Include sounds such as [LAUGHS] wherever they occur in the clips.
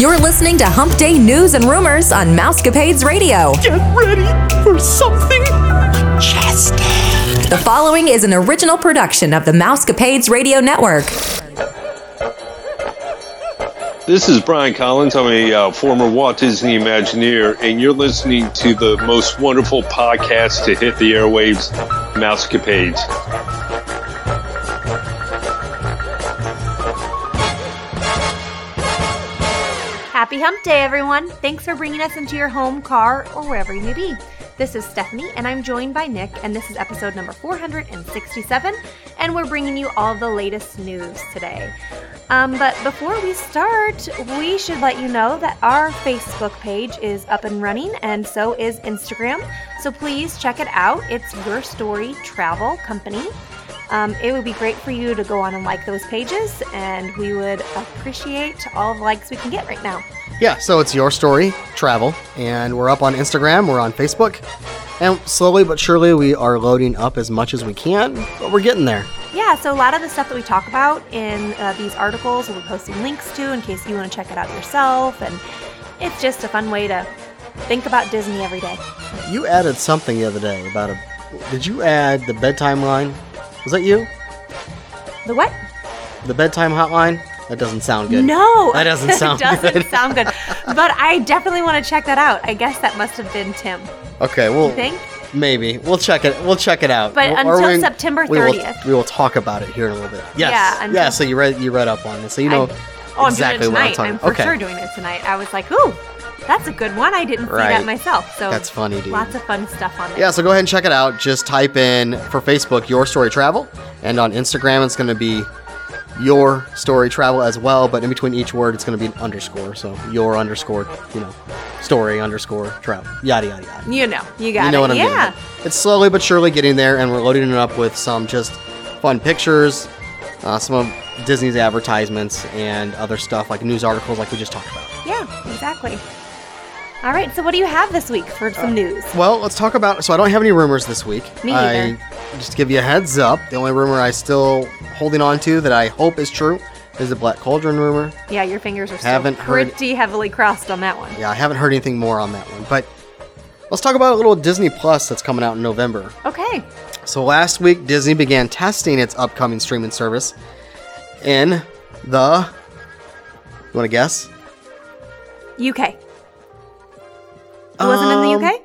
You're listening to Hump Day News and Rumors on Mousecapades Radio. Get ready for something majestic. The following is an original production of the Mousecapades Radio Network. This is Brian Collins. I'm a uh, former Walt Disney Imagineer, and you're listening to the most wonderful podcast to hit the airwaves, Mousecapades. Happy Hump Day, everyone! Thanks for bringing us into your home, car, or wherever you may be. This is Stephanie, and I'm joined by Nick, and this is episode number 467, and we're bringing you all the latest news today. Um, but before we start, we should let you know that our Facebook page is up and running, and so is Instagram. So please check it out. It's Your Story Travel Company. Um, it would be great for you to go on and like those pages, and we would appreciate all the likes we can get right now. Yeah, so it's your story, travel, and we're up on Instagram, we're on Facebook, and slowly but surely we are loading up as much as we can, but we're getting there. Yeah, so a lot of the stuff that we talk about in uh, these articles, we'll be posting links to in case you want to check it out yourself, and it's just a fun way to think about Disney every day. You added something the other day about a. Did you add the bedtime line? Was that you? The what? The bedtime hotline? That doesn't sound good. No, That doesn't [LAUGHS] sound doesn't good. sound good. But I definitely want to check that out. I guess that must have been Tim. Okay, well, You think? maybe we'll check it. We'll check it out. But Or until we- September will- 30th. we will talk about it here in a little bit. Yes. Yeah, until- yeah. So you read you read up on it, so you know I- oh, exactly I'm doing it what I'm tonight. talking. I'm for okay. sure doing it tonight. I was like, ooh, that's a good one. I didn't see that myself. So That's funny, dude. Lots of fun stuff on there. Yeah, so go ahead and check it out. Just type in for Facebook Your Story Travel, and on Instagram it's going to be Your Story Travel as well. But in between each word, it's going to be an underscore. So Your underscore, you know, story underscore travel, yada yada yada. You know, you got you know it. what I'm yeah. doing. It's slowly but surely getting there, and we're loading it up with some just fun pictures, uh, some of Disney's advertisements, and other stuff like news articles, like we just talked about. Yeah, exactly. All right, so what do you have this week for Uh, some news? Well, let's talk about. So I don't have any rumors this week. Me I, either. Just to give you a heads up, the only rumor I still holding on to that I hope is true is the Black Cauldron rumor. Yeah, your fingers are haven't heard- pretty heavily crossed on that one. Yeah, I haven't heard anything more on that one. But let's talk about a little Disney Plus that's coming out in November. Okay. So last week, Disney began testing its upcoming streaming service in the. You want to guess? UK. It wasn't in the Um, UK?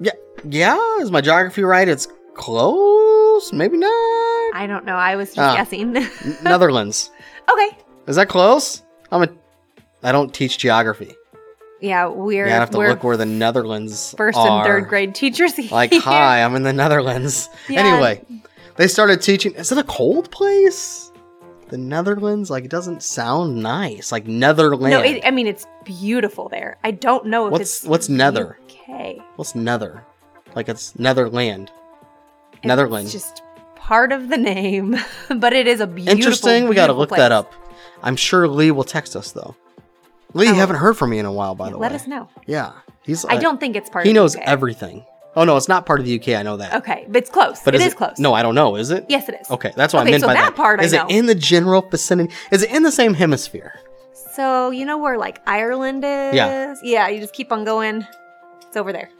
Yeah, yeah. Is my geography right? It's close. Maybe not. I don't know. I was just Ah. guessing. [LAUGHS] Netherlands. okay. Is that close? I'm a. I don't teach geography. Yeah, we're Yeah, I have to look where the Netherlands first are. and third grade teachers [LAUGHS] here. Like, hi, I'm in the Netherlands. Yeah. Anyway, they started teaching. Is it a cold place? The Netherlands? Like, it doesn't sound nice. Like Netherland. No, it, I mean it's beautiful there. I don't know if What's- it's what's nether? Okay. What's Nether? Like, it's Netherland. It's Netherlands. just part of the name, [LAUGHS] but it is a beautiful. Interesting. We got to look place. that up. I'm sure Lee will text us though. Lee, I you haven't heard from me in a while, by the way. Let us know. Yeah, he's. I uh, don't think it's part. He of knows the UK. everything. Oh no, it's not part of the UK. I know that. Okay, but it's close. But it is is close. No, I don't know. Is it? Yes, it is. Okay, that's what Okay, I meant so by that part I Is it in the general vicinity? Is it in the same hemisphere? So you know where like Ireland is? Yeah. Yeah. You just keep on going. It's over there.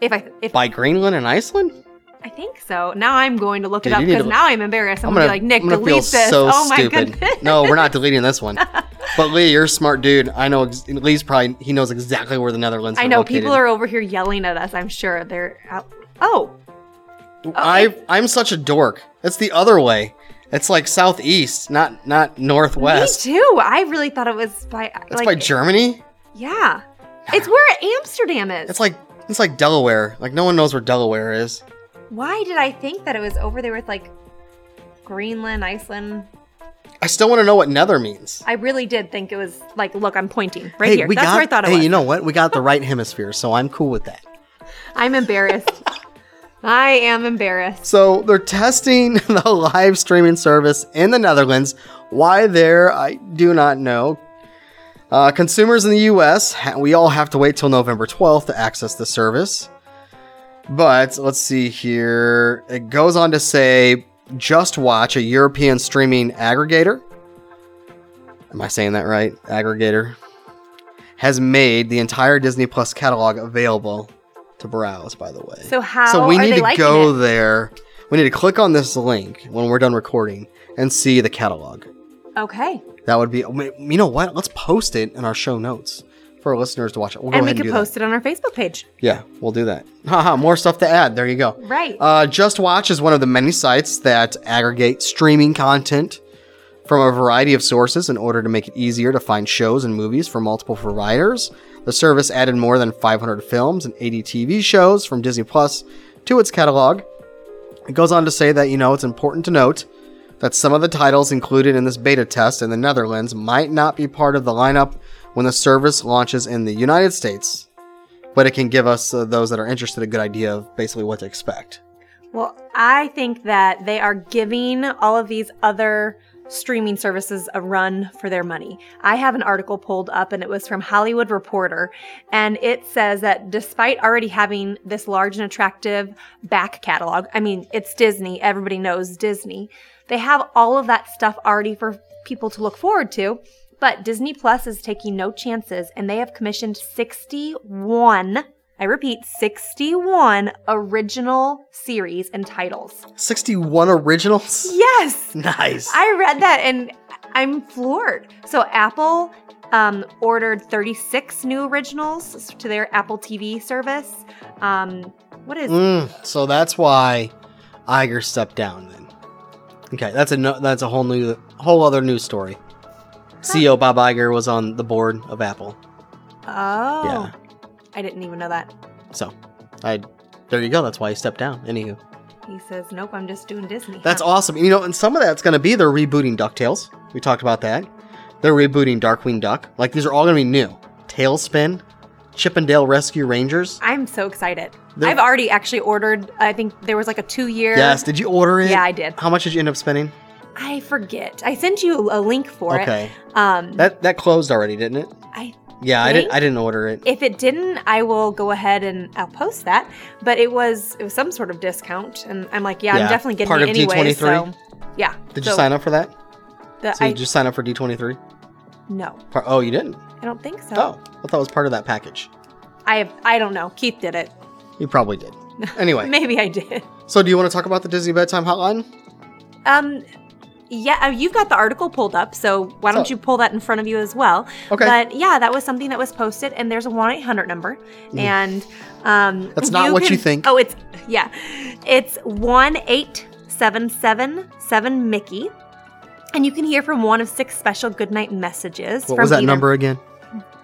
If I if By Greenland and Iceland? I think so. Now I'm going to look Dude, it up because now I'm embarrassed. I'm, I'm gonna, gonna, be like Nick, delete this. so oh my stupid. goodness. no, we're not deleting this one. [LAUGHS] But Lee, you're a smart dude. I know. Ex- Lee's probably he knows exactly where the Netherlands. I know located. people are over here yelling at us. I'm sure they're out. Oh, I I'm such a dork. It's the other way. It's like southeast, not not northwest. me too. I really thought it was by It's like by Germany. yeah. It's where Amsterdam is. It's like it's like Delaware. Like no one knows where Delaware is. Why did I think that it was over there with like Greenland, Iceland? I still want to know what nether means. I really did think it was like, look, I'm pointing right hey, here. we That's got. where I thought it hey, was. you know what? We got the right hemisphere, so I'm cool with that. I'm embarrassed. I am embarrassed. So they're testing [LAUGHS] the live streaming service in the Netherlands. Why there, I do not know. Uh, consumers in the U.S., we all have to wait till November 12th to access the service. But let's see here. It goes on to say Just Watch, a European streaming aggregator, am I saying that right? Aggregator has made the entire Disney Plus catalog available to browse. By the way, So how so we need to go it? there. We need to click on this link when we're done recording and see the catalog. Okay. That would be. You know what? Let's post it in our show notes for listeners to watch it. We'll and we could and post it on our Facebook page. Yeah, we'll do that. Haha, more stuff to add. There you go. Right. Uh, Just Watch is one of the many sites that aggregate streaming content from a variety of sources in order to make it easier to find shows and movies from multiple providers. The service added more than 500 films and 80 TV shows from Disney Plus to its catalog. It goes on to say that, you know, it's important to note that some of the titles included in this beta test in the Netherlands might not be part of the lineup when the service launches in the United States, but it can give us, uh, those that are interested, a good idea of basically what to expect. Well, I think that they are giving all of these other streaming services a run for their money. I have an article pulled up and it was from Hollywood Reporter and it says that despite already having this large and attractive back catalog, I mean, it's Disney, everybody knows Disney. They have all of that stuff already for people to look forward to. But Disney Plus is taking no chances and they have commissioned 61 I repeat, 61 original series and titles. 61 originals? Yes! Nice. I read that and I'm floored. So, Apple um, ordered 36 new originals to their Apple TV service. Um, what is Mm, so that's why Iger stepped down then. Okay, that's a no, that's a whole new whole other news story. CEO Bob Iger was on the board of Apple. Oh. Yeah. I didn't even know that. So, I there you go. That's why he stepped down. Anywho, He says, nope, I'm just doing Disney. that's Huh. awesome. You know, and some of that's going to be they're rebooting Ducktales. We talked about that. They're rebooting Darkwing Duck. Like these are all going to be new. TaleSpin, Chippendale Rescue Rangers. I'm so excited. They're- I've already actually ordered, I think there was like a two year. Yes. Did you order it? Yeah, I did. How much did you end up spending? I forget. I sent you a link for okay. it. Um, That that closed already, didn't it? I Yeah, I didn't. I didn't order it. If it didn't, I will go ahead and I'll post that. But it was it was some sort of discount, and I'm like, yeah, Yeah, I'm definitely getting part it of anyway. D23? So yeah. Did So you sign up for that? The, So I, you just sign up for D23? no, Par- Oh, you didn't? I don't think so. Oh, I thought it was part of that package. I I don't know. Keith did it. You probably did. Anyway, [LAUGHS] Maybe I did. so do you want to talk about the Disney Bedtime Hotline? Um. Yeah, uh, you've got the article pulled up, so why don't So- you pull that in front of you as well? Okay. But yeah, that was something that was posted, and there's a one eight hundred number, and um, Mm. That's not what you think. Oh, it's yeah, it's one eight seven seven seven Mickey, and you can hear from one of six special goodnight messages. What from was that number again?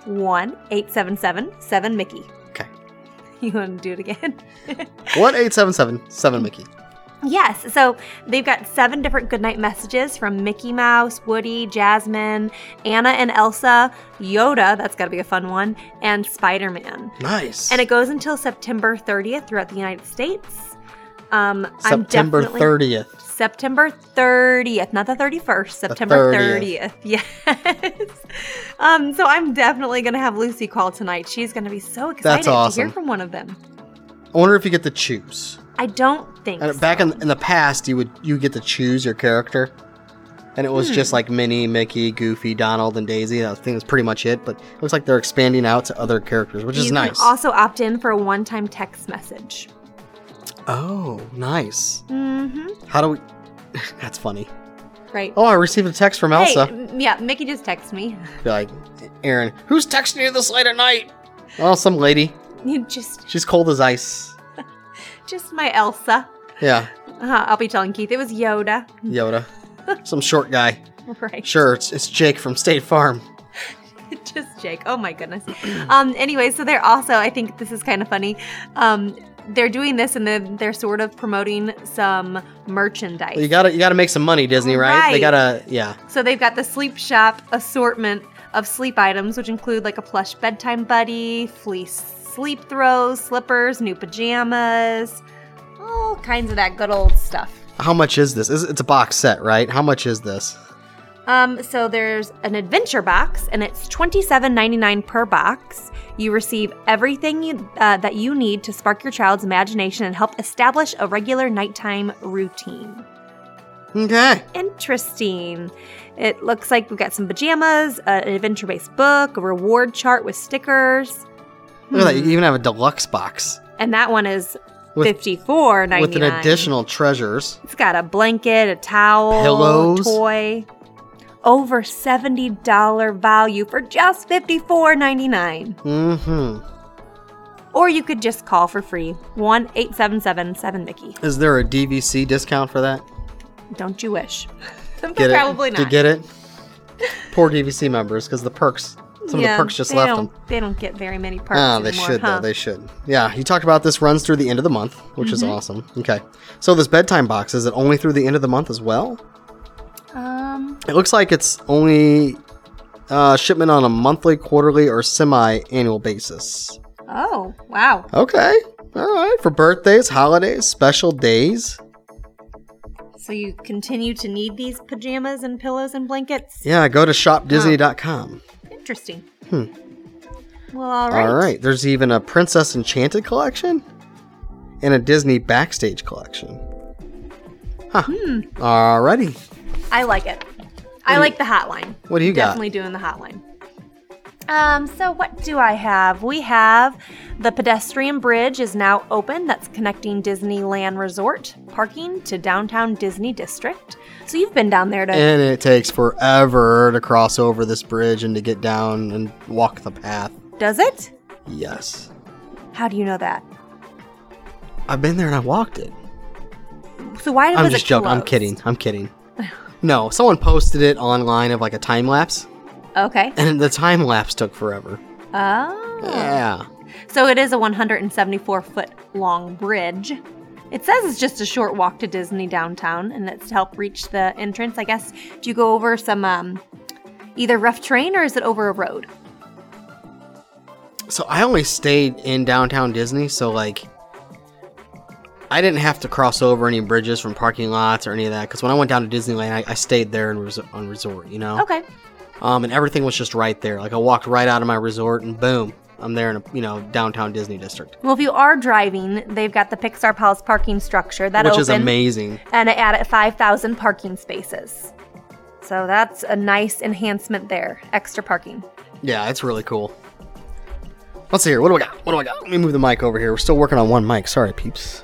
One eight seven seven seven Mickey. Okay. [LAUGHS] You want to do it again? [LAUGHS] One eight seven seven seven Mickey. Yes, so they've got seven different goodnight messages from Mickey Mouse, Woody, Jasmine, Anna and Elsa, Yoda, that's got to be a fun one, and Spider Man. Nice. And it goes until September 30th throughout the United States. Um, I'm September definitely- thirtieth. September 30th, not the 31st, September 30th. 30th. [LAUGHS] Yes. um, so I'm definitely going to have Lucy call tonight. She's going to be so excited to hear from one of them. I wonder if you get to choose. I don't think And so. back in in the past, you would you get to choose your character, and it was just Hmm. like Minnie, Mickey, Goofy, Donald, and Daisy. I think that's pretty much it. But it looks like they're expanding out to other characters, which you is can nice. also opt in for a one-time text message. oh, nice. Mm-hmm. How do we? [LAUGHS] that's funny. Right. Oh, I received a text from Elsa. Hey, yeah, Mickey just texted me. [LAUGHS] Be like, Aaron, who's texting you this late at night? Oh, some lady. You just, She's cold as ice. Just my Elsa. Yeah, Uh, I'll be telling Keith it was Yoda. Yoda. some short guy. [LAUGHS] Right. Sure, it's, it's Jake from State Farm. [LAUGHS] just Jake. Oh my goodness. Um. Anyway, so they're also. I think this is kind of funny. Um. They're doing this and then they're sort of promoting some merchandise. Well, you gotta you gotta make some money, Disney, right? They gotta yeah. So they've got the sleep shop assortment of sleep items, which include like a plush bedtime buddy, fleece sleep throws, slippers, new pajamas, all kinds of that good old stuff. How much is this? It's a box set, right? How much is this? Um, so there's an adventure box, and it's $27.99 per box. You receive everything you, uh, that you need to spark your child's imagination and help establish a regular nighttime routine. Okay. Interesting. It looks like we've got some pajamas, uh, an adventure based book, a reward chart with stickers. Look at that. You even have a deluxe box And that one is With- fifty four ninety with an additional treasures. It's got a blanket, a towel, Pillows. toy. Over seventy dollar value for just fifty four ninety nine. Mm-hmm. Or you could just call for free one eight seven seven seven Mickey. Is there a DVC discount for that? Don't you wish? [LAUGHS] Probably it? not. You get it? Poor DVC members, because the perks, some of the perks just left them. They don't get very many perks. Ah, they anymore, should huh? though. They should. Yeah, you talked about this runs through the end of the month, which is Mm-hmm. awesome. Okay, so this bedtime box is it only through the end of the month as well? Um, It looks like it's only uh, shipment on a monthly, quarterly, or semi-annual basis. oh, wow. Okay, all right. For birthdays, holidays, special days. So you continue to need these pajamas and pillows and blankets? Yeah, go to shopdisney.com. Interesting. Hmm. Well, all right. All right. There's even a Princess Enchanted collection and a Disney Backstage collection. Huh. Hmm. Alrighty. I like it. I like the hotline. What do you got? Definitely doing the hotline. Um, so what do I have? We have the pedestrian bridge is now open. That's connecting Disneyland Resort parking to downtown Disney District. So you've been down there to And it takes forever to cross over this bridge and to get down and walk the path. does it? Yes. How do you know that? I've been there and I walked it. So why did I'm just it joking. I'm closed? kidding. I'm kidding. No, someone posted it online of like a time lapse, Okay. and the time lapse took forever. Oh. Yeah. So it is a 174 foot long bridge. It says it's just a short walk to Disney downtown, and it's to help reach the entrance. I guess. Do you go over some um, either rough terrain or is it over a road? So I only stayed in downtown Disney, so like I didn't have to cross over any bridges from parking lots or any of that. Because when I went down to Disneyland, I, I stayed there in res- on resort, you know. Okay. Um, and everything was just right there. Like I walked right out of my resort, and boom, I'm there in a you know downtown Disney district, Well, if you are driving, they've got the Pixar Pals parking structure that which opened, is amazing. and it added 5,000 parking spaces. So that's a nice enhancement there. Extra parking. Yeah, it's really cool. Let's see here. What do I got? What do I got? Let me move the mic over here. We're still working on one mic. Sorry, peeps.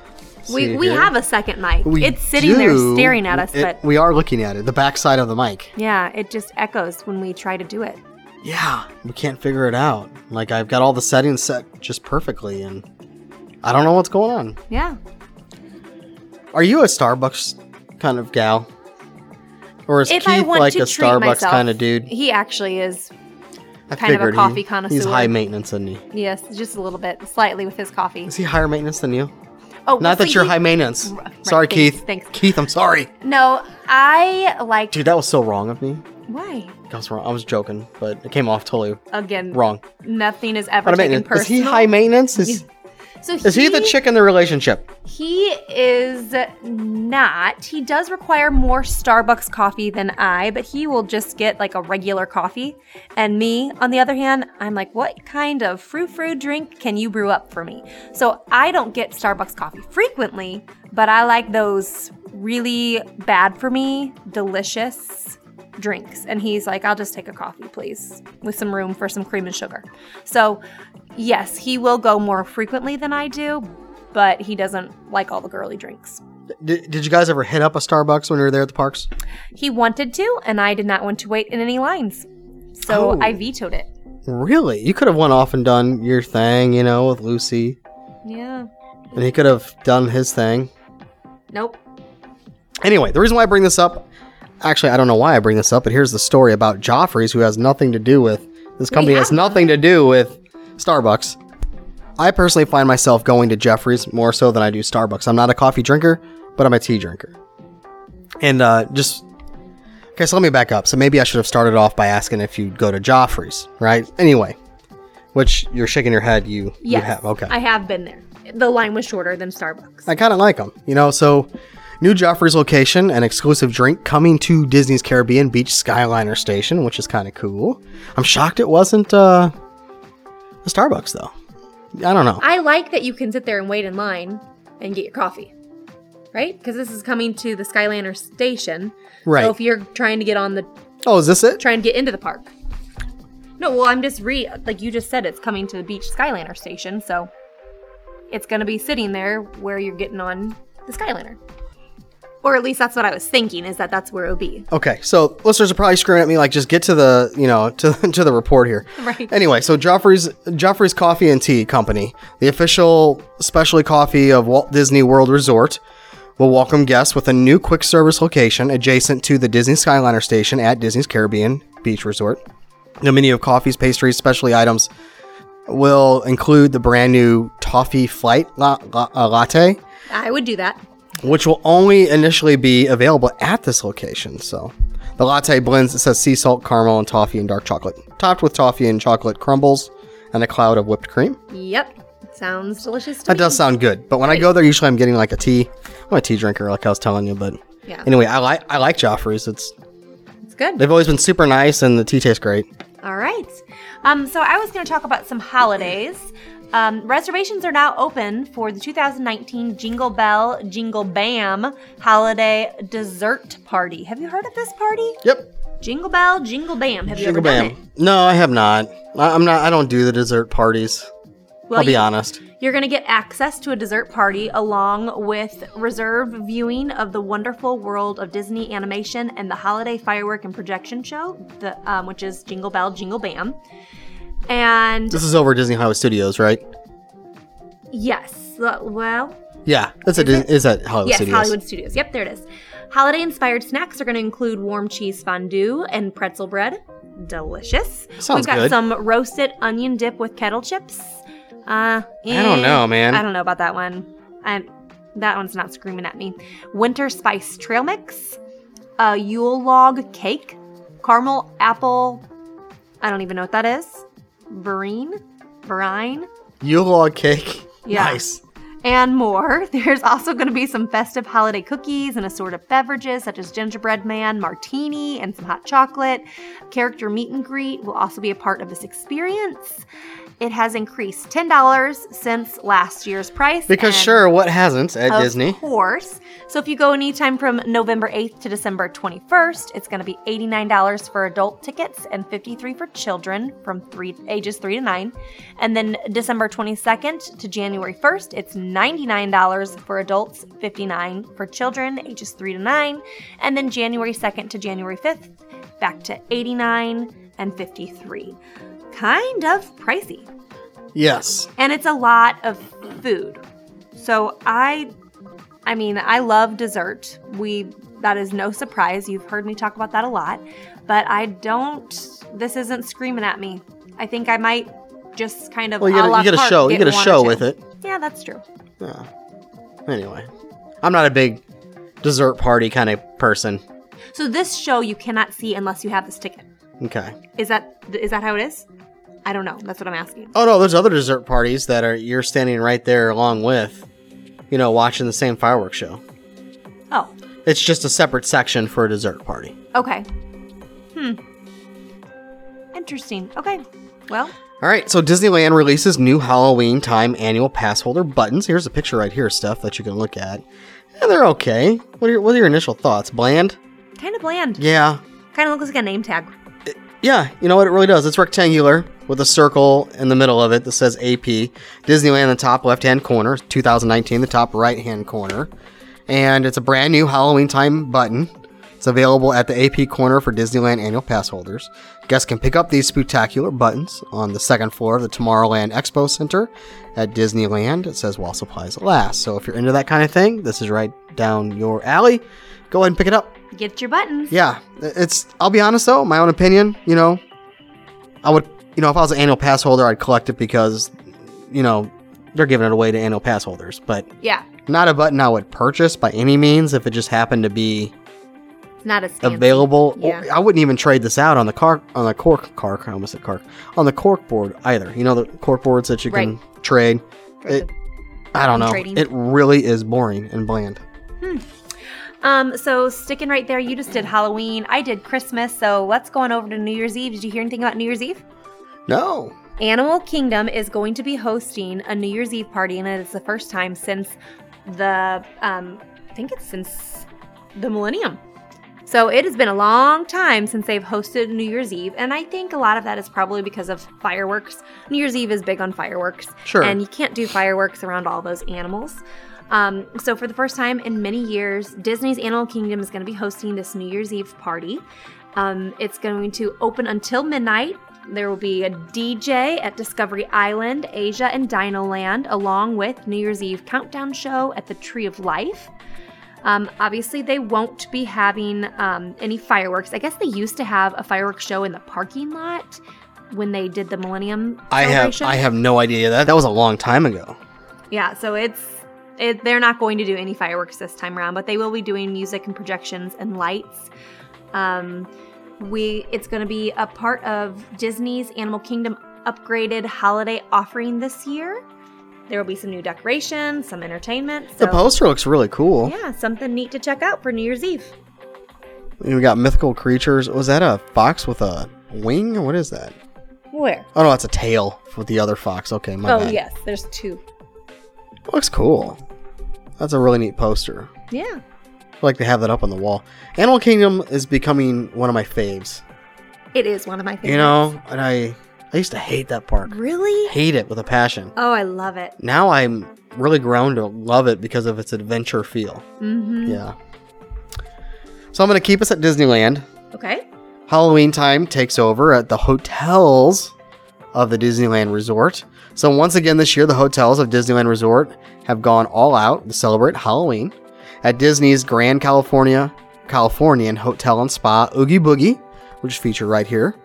We, we have a second mic. We it's sitting there staring at us, It- but we are looking at it. The backside of the mic. yeah, it just echoes when we try to do it. Yeah, we can't figure it out. Like I've got all the settings set just perfectly, and I don't know what's going on. Yeah. Are you a Starbucks kind of gal, or is If Keith like a Starbucks myself, kind of dude? He actually is. I kind of a coffee he- He's high maintenance, isn't he? Yes, just a little bit, slightly with his coffee. Is he higher maintenance than you? Oh, Not that you're high maintenance. right, sorry, thanks, Keith. thanks. Keith, I'm sorry. No, I like. Dude, that was so wrong of me. Why? That was wrong. I was joking, but it came off totally Again, wrong. Nothing is ever taken maintenance. Is he high maintenance? Is, So is he the chick in the relationship? He is not. He does require more Starbucks coffee than I, but he will just get like a regular coffee. And me, on the other hand, I'm like, what kind of frou frou drink can you brew up for me? So I don't get Starbucks coffee frequently, but I like those really bad for me, delicious drinks. And he's like, I'll just take a coffee, please, with some room for some cream and sugar. So, yes, he will go more frequently than I do, but he doesn't like all the girly drinks. Did, did you guys ever hit up a Starbucks when you were there at the parks? He wanted to, and I did not want to wait in any lines. So Oh. I vetoed it. Really? You could have went off and done your thing, you know, with Lucy, Yeah. and he could have done his thing. Nope. Anyway, the reason why I bring this up, actually, I don't know why I bring this up, but here's the story about Joffrey's, who has nothing to do with this company. Has nothing to do with Starbucks. I personally find myself going to Joffrey's more so than I do Starbucks. I'm not a coffee drinker, but I'm a tea drinker. And uh, just okay, so let me back up. So maybe I should have started off by asking if you go to Joffrey's, right? Anyway, which you're shaking your head. You you Yes. have okay. I have been there. The line was shorter than Starbucks. I kind of like them, you know. So, new Joffrey's location, an exclusive drink coming to Disney's Caribbean Beach Skyliner Station, which is kind of cool. I'm shocked it wasn't uh, a Starbucks though. I don't know. I like that you can sit there and wait in line and get your coffee. right? Because this is coming to the Skyliner station. Right. So if you're trying to get on the Oh, is this it? trying to get into the park. No, well, I'm just re like you just said, it's coming to the Beach Skyliner station, so it's gonna be sitting there where you're getting on the Skyliner. Or at least that's what I was thinking, is that that's where it would be. Okay, so listeners are probably screaming at me like, just get to the, you know, [LAUGHS] to, to the report here. [LAUGHS] Right. Anyway, so Joffrey's Joffrey's Coffee and Tea Company, the official specialty coffee of Walt Disney World Resort, will welcome guests with a new quick service location adjacent to the Disney Skyliner station at Disney's Caribbean Beach Resort. The menu of coffees, pastries, specialty items will include the brand new Toffee Flight la- la- uh, Latte, I would do that. Which will only initially be available at this location. So the latte blends, it says sea salt, caramel, and toffee and dark chocolate, topped with toffee and chocolate crumbles and a cloud of whipped cream. Yep. Sounds delicious to That me. does sound good. But when I go there, usually I'm getting like a tea. I'm a tea drinker, like I was telling you. But Yeah. anyway, I like I like Joffrey's. It's It's good. they've always been super nice, and the tea tastes great. All right. Um, so I was going to talk about some holidays. Um, reservations are now open for the 2019 Jingle Bell Jingle Bam Holiday Dessert Party. Have you heard of this party? Yep, Jingle Bell Jingle Bam. Have you Jingle ever done Bam. No, I have not. I, I'm not. I don't do the dessert parties. Well, I'll be you- honest. You're going to get access to a dessert party along with reserved viewing of the wonderful world of Disney animation and the holiday firework and projection show, the, um, which is Jingle Bell Jingle Bam. And This is over at Disney Hollywood Studios, right? yes, well, Yeah, that's a Dis- is at Hollywood yes, Studios. Hollywood Studios. Yep, there it is. Holiday inspired snacks are going to include warm cheese fondue and pretzel bread. Delicious. Sounds We've got good. some roasted onion dip with kettle chips. Uh, I don't eh, know, man. I don't know about that one. I, that one's not screaming at me. Winter spice trail mix, a Yule log cake, caramel apple. I don't even know what that is. Brine, brine, Yule log cake. Yeah. Nice. and more. [LAUGHS] There's also going to be some festive holiday cookies and assorted beverages such as gingerbread man, martini, and some hot chocolate. Character meet and greet will also be a part of this experience. It has increased $10 since last year's price. Because sure, what hasn't at of Disney? Of course. So if you go anytime from November 8th to December 21st, it's going to be $89 for adult tickets and 53 for children from three ages 3 to 9. And then December 22nd to January 1st, it's $99 for adults, 59 for children ages 3 to 9. And then January 2nd to January 5th, back to 89 and 53. Kind of pricey Yes. and it's a lot of food. So I I mean, I love dessert. We that is no surprise. You've heard me talk about that a lot, but I don't this isn't screaming at me. I think I might just kind of Well, you get a, you get a show. You get a show with it. Yeah, that's true. Yeah. Anyway, I'm not a big dessert party kind of person. So this show you cannot see unless you have this ticket. Okay. Is that is that how it is? I don't know. That's what I'm asking. Oh no, there's other dessert parties that are you're standing right there along with, you know, watching the same fireworks show. Oh, It's just a separate section for a dessert party. okay. Hmm. Interesting. Okay. Well, All right, so Disneyland releases new Halloween time annual pass holder buttons. Here's a picture right here, stuff that you can look at. Yeah, they're okay. What are your, what are your initial thoughts? Bland? kind of bland. Yeah. Kind of looks like a name tag. Yeah, you know what? It really does. It's rectangular with a circle in the middle of it that says AP. Disneyland in the top left hand corner, 2019, the top right hand corner. And it's a brand new Halloween time button. It's available at the AP corner for Disneyland annual pass holders. Guests can pick up these spectacular buttons on the second floor of the Tomorrowland Expo Center at Disneyland. It says while supplies last. So if you're into that kind of thing, this is right down your alley. Go ahead and pick it up. Get your buttons. Yeah, it's. I'll be honest though, my own opinion. You know, I would. You know, if I was an annual pass holder, I'd collect it because, you know, they're giving it away to annual pass holders. But Yeah. not a button I would purchase by any means if it just happened to be Not as fancy. available. Yeah. Or I wouldn't even trade this out on the car on the cork car. I almost said cork on the cork board either. You know the cork boards that you can trade. It, I don't know. trading. It really is boring and bland. Hmm. Um, so sticking right there, you just did Halloween. I did Christmas. So let's go on over to New Year's Eve. Did you hear anything about New Year's Eve? No. Animal Kingdom is going to be hosting a New Year's Eve party, and it is the first time since the um, I think it's since the millennium. So it has been a long time since they've hosted New Year's Eve, and I think a lot of that is probably because of fireworks. New Year's Eve is big on fireworks. Sure. And you can't do fireworks around all those animals. Um, so, for the first time in many years, Disney's Animal Kingdom is going to be hosting this New Year's Eve party. Um, it's going to open until midnight. There will be a DJ at Discovery Island, Asia, and Dino Land, along with New Year's Eve countdown show at the Tree of Life. Um, obviously, they won't be having um, any fireworks. I guess they used to have a fireworks show in the parking lot when they did the Millennium I have. I have no idea that that was a long time ago. Yeah, so it's it, they're not going to do any fireworks this time around, but they will be doing music and projections and lights. Um, we it's going to be a part of Disney's Animal Kingdom upgraded holiday offering this year. There will be some new decorations, some entertainment. So The poster looks really cool. yeah, something neat to check out for New Year's Eve. We got mythical creatures. Was that a fox with a wing? What is that? Where? Oh no, that's a tail with the other fox. Okay, my oh bad. yes, there's two. Looks cool. That's a really neat poster. Yeah. I like to have that up on the wall. Animal Kingdom is becoming one of my faves. It is one of my favorites. You know, and I I used to hate that park. Really? Hate it with a passion. Oh, I love it. Now I'm really grown to love it because of its adventure feel. Mm-hmm. Yeah. So I'm going to keep us at Disneyland. Okay. Halloween time takes over at the hotels of the Disneyland Resort. So once again this year, the hotels of Disneyland Resort have gone all out to celebrate Halloween. At Disney's Grand California Californian Hotel and Spa, Oogie Boogie, which is featured right here,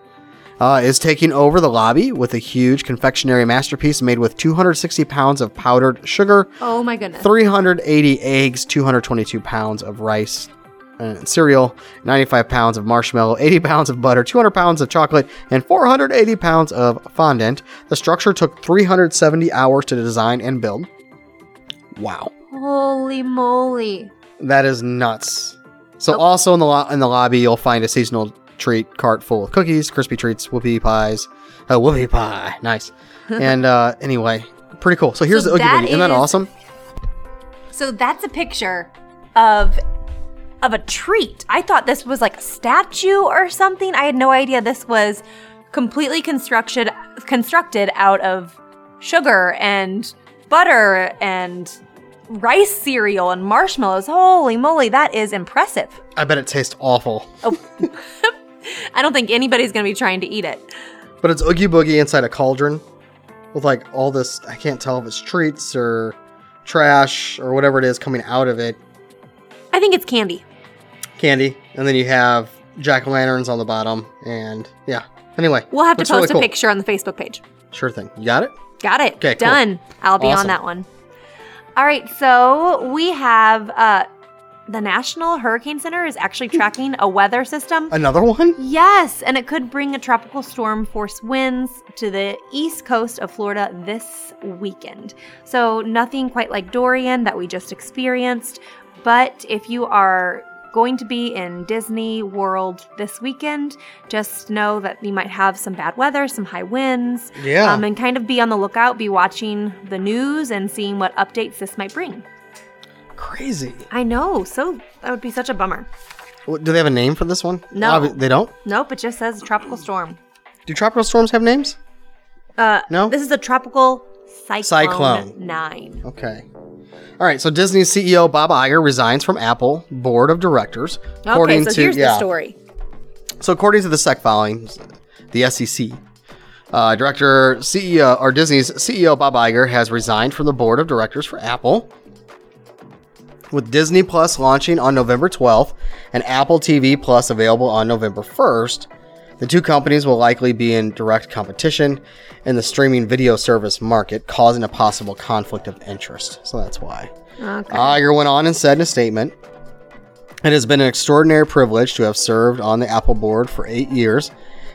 uh, is taking over the lobby with a huge confectionery masterpiece made with 260 pounds of powdered sugar, Oh my goodness. 380 eggs, 222 pounds of rice and cereal, 95 pounds of marshmallow, 80 pounds of butter, 200 pounds of chocolate, and 480 pounds of fondant. The structure took 370 hours to design and build. Wow, Holy moly. that is nuts. So also in the lo- in the lobby, you'll find a seasonal treat cart full of cookies, crispy treats, whoopie pies, uh, whoopie pie, nice. [LAUGHS] and uh, anyway, pretty cool. So here's So the Oogie Boogie. Isn't that awesome? So that's a picture of of a treat. I thought this was like a statue or something. I had no idea this was completely constructed constructed out of sugar and butter and rice cereal and marshmallows. Holy moly, that is impressive. I bet it tastes awful. Oh. [LAUGHS] I don't think anybody's going to be trying to eat it. But it's Oogie Boogie inside a cauldron with like all this. I can't tell if it's treats or trash or whatever it is coming out of it. I think it's candy. Candy. And then you have jack o' lanterns on the bottom. And yeah. Anyway. We'll have to post really a cool. picture on the Facebook page. Sure thing. You got it? Got it. Okay, cool. Done. I'll be on that one. All right, so we have uh the National Hurricane Center is actually tracking a weather system. Another one? Yes, and it could bring a tropical storm force winds to the east coast of Florida this weekend. So, nothing quite like Dorian that we just experienced, but if you are going to be in Disney World this weekend, just know that you might have some bad weather, some high winds, Yeah. um, and kind of be on the lookout, be watching the news and seeing what updates this might bring. Crazy. I know, so that would be such a bummer. What, do they have a name for this one? No. They don't? Nope, it just says tropical storm. Do tropical storms have names? Uh, No? This is a tropical cyclone, Cyclone. nine. Okay. All right. So Disney's CEO Bob Iger resigns from Apple board of directors. Okay, so here's yeah. the story. So according to the SEC filings, the SEC, uh, director CEO or Disney's CEO Bob Iger has resigned from the board of directors for Apple. With Disney Plus launching on November 12th and Apple TV Plus available on November 1st, the two companies will likely be in direct competition in the streaming video service market, causing a possible conflict of interest. So that's why. Okay. Ah, Iger went on and said in a statement It has been an extraordinary privilege to have served on the Apple board for eight years,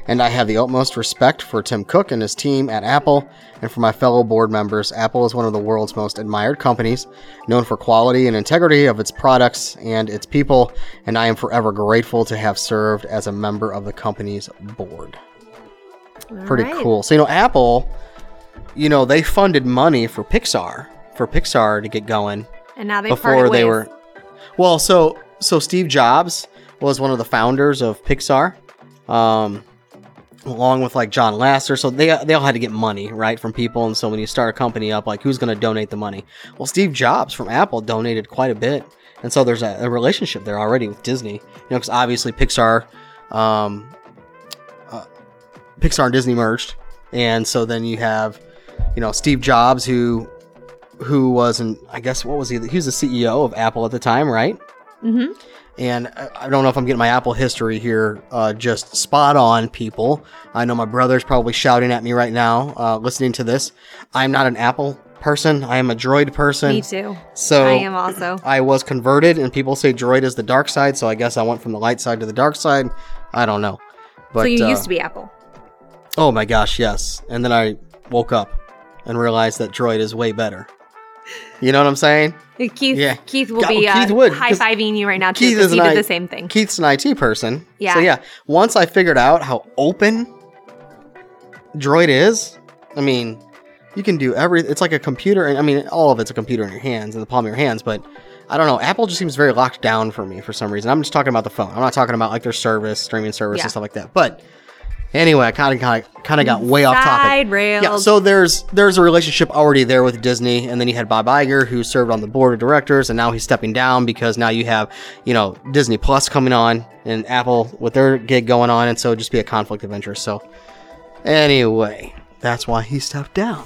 and I have the utmost respect for Tim Cook and his team at Apple and for my fellow board members. Apple is one of the world's most admired companies, known for quality and integrity of its products and its people, and I am forever grateful to have served as a member of the company's board. Pretty All right. cool. So, you know, Apple, you know, they funded money for Pixar, for Pixar to get going And now they before they ways. were Well, so so Steve Jobs was one of the founders of Pixar, um, along with like John Lasseter. So they they all had to get money right from people, and so when you start a company up, like who's going to donate the money? Well, Steve Jobs from Apple donated quite a bit, and so there's a, a relationship there already with Disney. You know, because obviously Pixar, um, uh, Pixar and Disney merged, and so then you have, you know, Steve Jobs who who was an I guess what was he? He was the CEO of Apple at the time, right? Mm-hmm. And I don't know if I'm getting my Apple history here uh, just spot on, people. I know my brother's probably shouting at me right now, uh, listening to this. I'm not an Apple person. I am a Droid person. Me too. So I am also. I was converted, and people say Droid is the dark side. So I guess I went from the light side to the dark side. I don't know. But so you uh, used to be Apple. Oh my gosh, yes. And then I woke up and realized that Droid is way better. You know what I'm saying? Keith yeah. Keith will be uh, Keith would, 'cause high fiving you right now too because is he did I- the same thing. Keith's an IT person. Yeah. So yeah, once I figured out how open Droid is, I mean, you can do every. It's like a computer. and I mean, all of it's a computer in your hands, in the palm of your hands. But I don't know. Apple just seems very locked down for me for some reason. I'm just talking about the phone. I'm not talking about like their service, streaming service, Yeah. and stuff like that. But anyway, I kind of kind of got way off topic. Side rails. Yeah, so there's there's a relationship already there with Disney, and then you had Bob Iger who served on the board of directors, and now he's stepping down because now you have you know Disney Plus coming on and Apple with their gig going on, and so it'd just be a conflict of interest. So anyway, that's why he stepped down.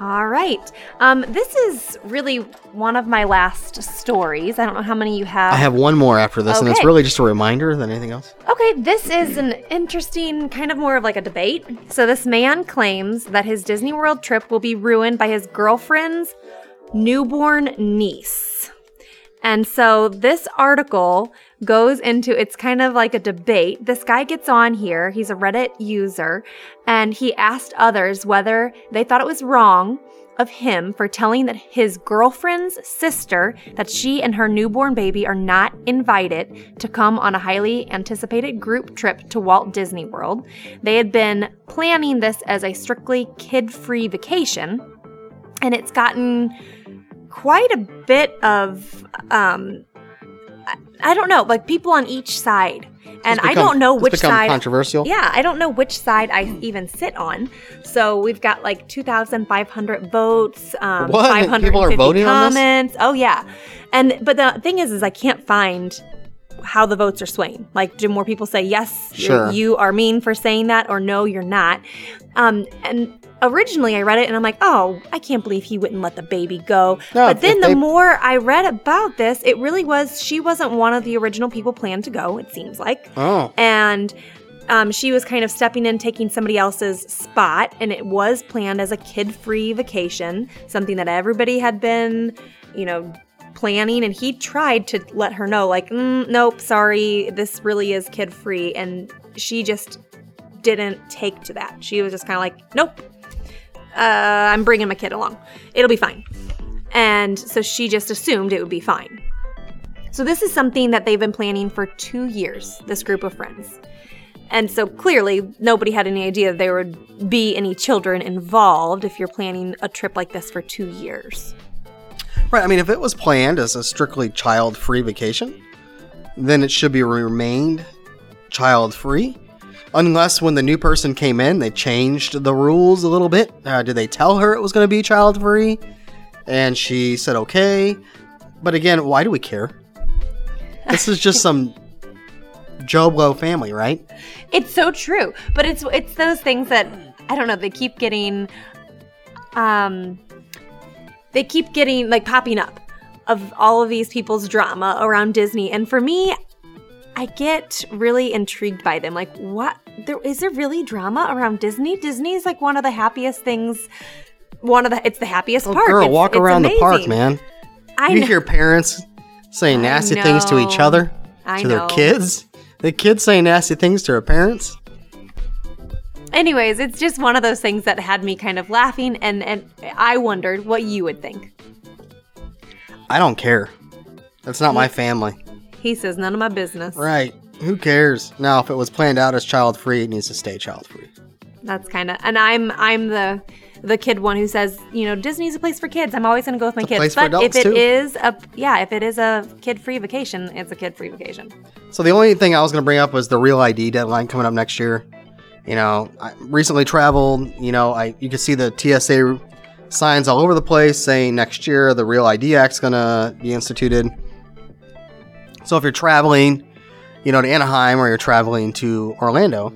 All right. Um, this is really one of my last stories. I don't know how many you have. I have one more after this, and it's really just a reminder than anything else. Okay, this is an interesting kind of more of like a debate. So, this man claims that his Disney World trip will be ruined by his girlfriend's newborn niece. And so, this article goes into it's kind of like a debate. This guy gets on here, he's a Reddit user, and he asked others whether they thought it was wrong of him for telling that his girlfriend's sister that she and her newborn baby are not invited to come on a highly anticipated group trip to Walt Disney World. They had been planning this as a strictly kid-free vacation, and it's gotten quite a bit of um I- don't know, like people on each side. And It's I don't know which side controversial. yeah, I don't know which side I even sit on. So we've got like 2,500 votes, um, What? 550 People are voting on this? comments. Oh yeah, and but the thing is, is I can't find how the votes are swaying. Like, do more people say yes, Sure. you are mean for saying that, or no, you're not? Um, and originally I read it and I'm like, oh, I can't believe he wouldn't let the baby go. No, but then the they- more I read about this, it really was she wasn't one of the original people planned to go. It seems like Oh, and um, she was kind of stepping in, taking somebody else's spot, and it was planned as a kid-free vacation, something that everybody had been, you know, planning. And he tried to let her know, like, mm, nope, sorry, this really is kid-free, and she just didn't take to that. She was just kind of like, nope, uh, I'm bringing my kid along. It'll be fine. And so she just assumed it would be fine. So this is something that they've been planning for two years, this group of friends. And so clearly, nobody had any idea there would be any children involved if you're planning a trip like this for two years. right. I mean, if it was planned as a strictly child-free vacation, then it should be remained child-free. Unless when the new person came in, they changed the rules a little bit. Uh, did they tell her it was going to be child-free? And she said okay. But again, why do we care? This is just [LAUGHS] some Joe Blow family, right? It's so true, but it's it's those things that I don't know. They keep getting, um, they keep getting like popping up of all of these people's drama around Disney, and for me, I get really intrigued by them. Like, what? There is there really drama around Disney? Disney is like one of the happiest things. One of the it's the happiest Oh, park. girl, It's- walk it's around the park, man. I you know. hear parents saying nasty things to each other, I to know. their kids. The kids saying nasty things to their parents. Anyways, it's just one of those things that had me kind of laughing, and and I wondered what you would think. I don't care. That's not my family. He says none of my business. Right. Who cares? Now, if it was planned out as child free, it needs to stay child free. That's kind of, and I'm I'm the the kid one who says, you know, Disney's a place for kids. I'm always going to go with my It's kids. but if it too. is a yeah, if it is a kid-free vacation, it's a kid-free vacation. So the only thing I was going to bring up was the real ID deadline coming up next year. You know, I recently traveled. You know, I you can see the TSA signs all over the place saying next year the Real ID Act's going to be instituted. So if you're traveling, you know, to Anaheim or you're traveling to Orlando,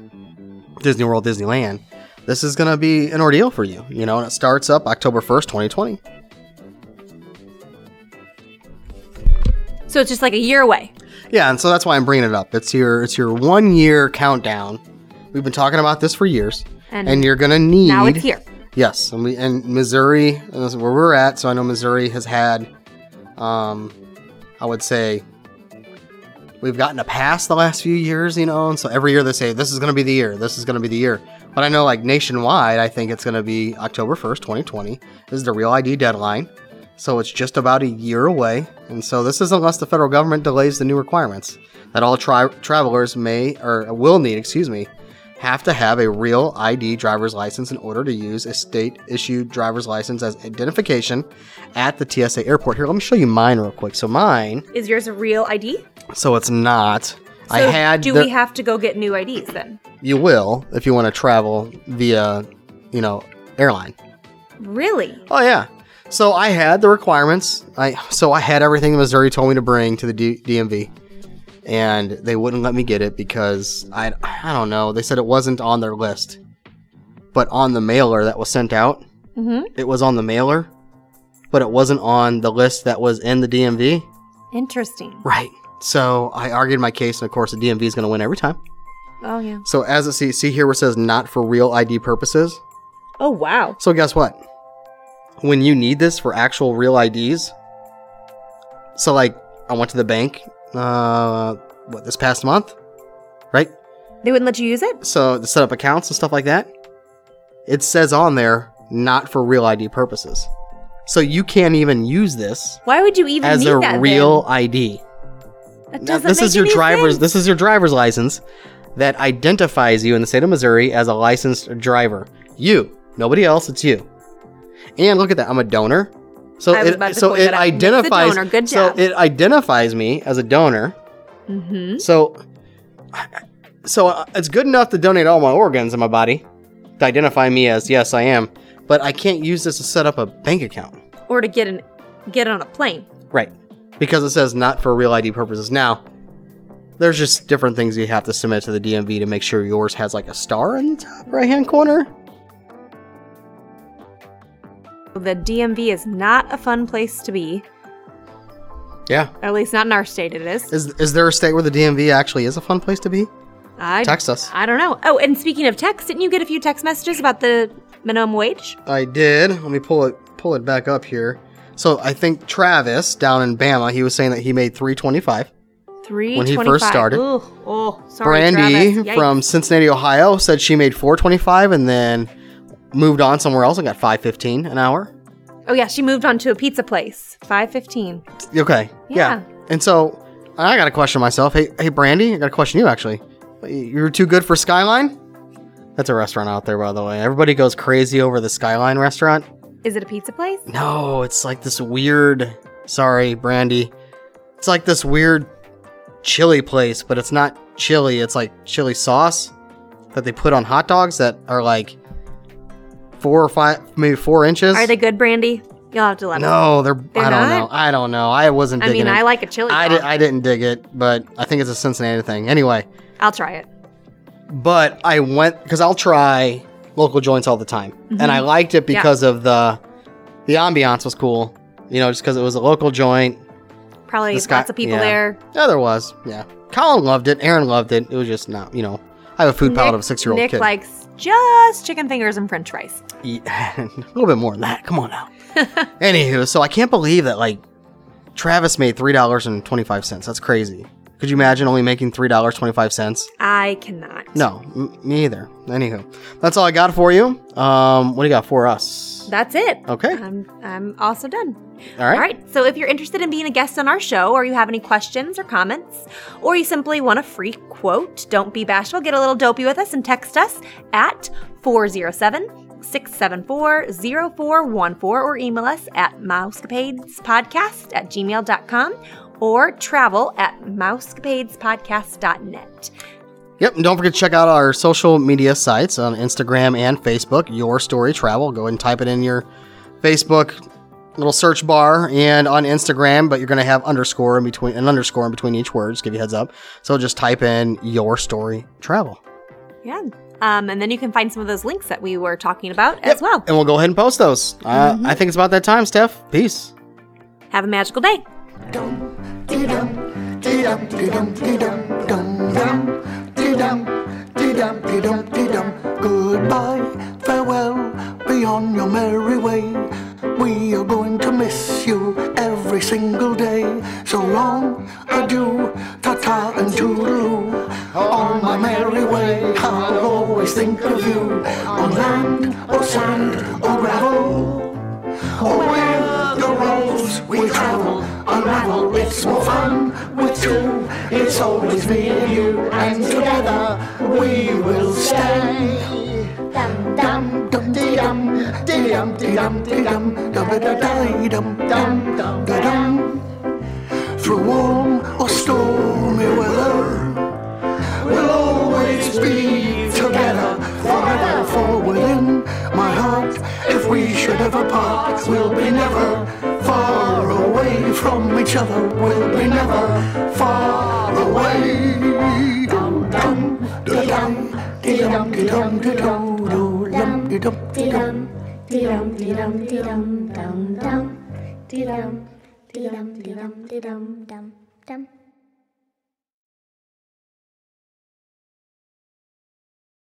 Disney World, Disneyland, this is going to be an ordeal for you. You know, and it starts up October 1st, 2020. So it's just like a year away. Yeah, and so that's why I'm bringing it up. It's your it's your one year countdown. We've been talking about this for years, And and, you're gonna need. Now it's here. Yes, and we and Missouri, and where we're at. So I know Missouri has had, um, I would say, we've gotten a pass the last few years, you know, and so every year they say this is gonna be the year, this is gonna be the year. But I know like nationwide, I think it's gonna be October first, 2020. This is the real ID deadline. So it's just about a year away, and so this is unless the federal government delays the new requirements that all tri- travelers may or will need, excuse me, have to have a real ID driver's license in order to use a state issued driver's license as identification at the TSA airport. Here, let me show you mine real quick. So mine, Is yours a real ID? So it's not. So I had. do the- we have to go get new IDs then? you will if you want to travel via, you know, airline. Really? Oh yeah. So I had the requirements. I so I had everything Missouri told me to bring to the D- DMV, and they wouldn't let me get it because I I don't know. They said it wasn't on their list, but on the mailer that was sent out, Mm-hmm. it was on the mailer, but it wasn't on the list that was in the DMV. Interesting. Right. So I argued my case, and of course the DMV is going to win every time. Oh yeah. So as it see see here where it says not for real ID purposes. Oh wow. So guess what? When you need this for actual real IDs, so like I went to the bank, uh, what this past month, right? They wouldn't let you use it? So to set up accounts and stuff like that, it says on there not for real ID purposes. So you can't even use this Why would you even as need a that? real ID. Then? That Now, doesn't this is your driver's. sense. This is your driver's license that identifies you in the state of Missouri as a licensed driver. You, nobody else. It's you. And look at that. I'm a donor. So it so it that out. Nick's a identifies. So it identifies me as a donor. Mhm. So so uh, it's good enough to donate all my organs in my body to identify me as yes I am. But I can't use this to set up a bank account. Or to get an get on a plane. Right. Because it says not for real ID purposes. Now, there's just different things you have to submit to the DMV to make sure yours has like a star in the top right hand corner. The DMV is not a fun place to be. Yeah. At least not in our state it is. Is is there a state where the DMV actually is a fun place to be? I Text us. I don't know. Oh, and speaking of text, didn't you get a few text messages about the minimum wage? I did. Let me pull it pull it back up here. So I think Travis down in Bama, he was saying that he made 325. Three When he first started. Ooh, oh, sorry, Brandy. From Cincinnati, Ohio said she made 425 and then moved on somewhere else and got 515 an hour. Oh yeah, she moved on to a pizza place. Five fifteen. Okay. Yeah. Yeah. And so I got to question myself. Hey, hey, Brandy, I got to question you actually. You're too good for Skyline? That's a restaurant out there, by the way. Everybody goes crazy over the Skyline restaurant. Is it a pizza place? No, it's like this weird. Sorry, Brandy. It's like this weird chili place, but it's not chili. It's like chili sauce that they put on hot dogs that are like four or five, maybe four inches. Are they good, Brandy? You'll have to let me. No, they're. They're I don't not? know. I don't know. I wasn't. I mean, it. I like a chili. I, di- I didn't dig it, but I think it's a Cincinnati thing. Anyway, I'll try it. but I went because I'll try local joints all the time, and I liked it Mm-hmm. Yeah. because of the the ambiance was cool. You know, just because it was a local joint. Probably The sky- lots of people yeah. there. Yeah, there was. Yeah, Colin loved it. Aaron loved it. It was just not. You know, I have a food palate of a six year old Nick likes just chicken fingers and French fries. Yeah, [LAUGHS] a little bit more than that. Come on now. [LAUGHS] Anywho, so I can't believe that like Travis made three dollars and twenty five cents. That's crazy. Could you imagine only making three dollars twenty five cents? I cannot. No, m- me either. Anywho, that's all I got for you. Um, what do you got for us? That's it. Okay. I'm I'm also done. All right. All right. So if you're interested in being a guest on our show, or you have any questions or comments, or you simply want a free quote, don't be bashful. Get a little dopey with us and text us at 407 674 0414 or email us at mousecapadespodcast at gmail.com or travel at mousecapadespodcast.net. Yep, and don't forget to check out our social media sites on Instagram and Facebook, Your Story Travel. Go ahead and type it in your Facebook little search bar and on Instagram, but you're going to have underscore in between an underscore in between each word, just give you a heads up. So just type in Your Story Travel. Yeah. Um, and then you can find some of those links that we were talking about as well. And we'll go ahead and post those. Uh, I think it's about that time, Steph. Peace. Have a magical day. Goodbye, farewell, be on your merry way. We are going to miss you every single day. So long, adieu, ta-ta and toodaloo. On my merry way, I'll always think of you. On land or sand or gravel. Or roads we travel unravel, it's more fun with two. It's always me and you, and together we will stay. Dum dum dum dum dum dum dum dum dum dum. Through warm or stormy weather, we'll always be together forever. For within my heart, if we should ever part, we'll be never far away from each other. We'll be never far away. Dum dum da dum dee dum dee dum dee dum doo dum dee dum dee dum. Dee-dum, dee-dum, dee-dum, dum, dum. Dee-dum, dee-dum, dee-dum, dee-dum, dum, dum.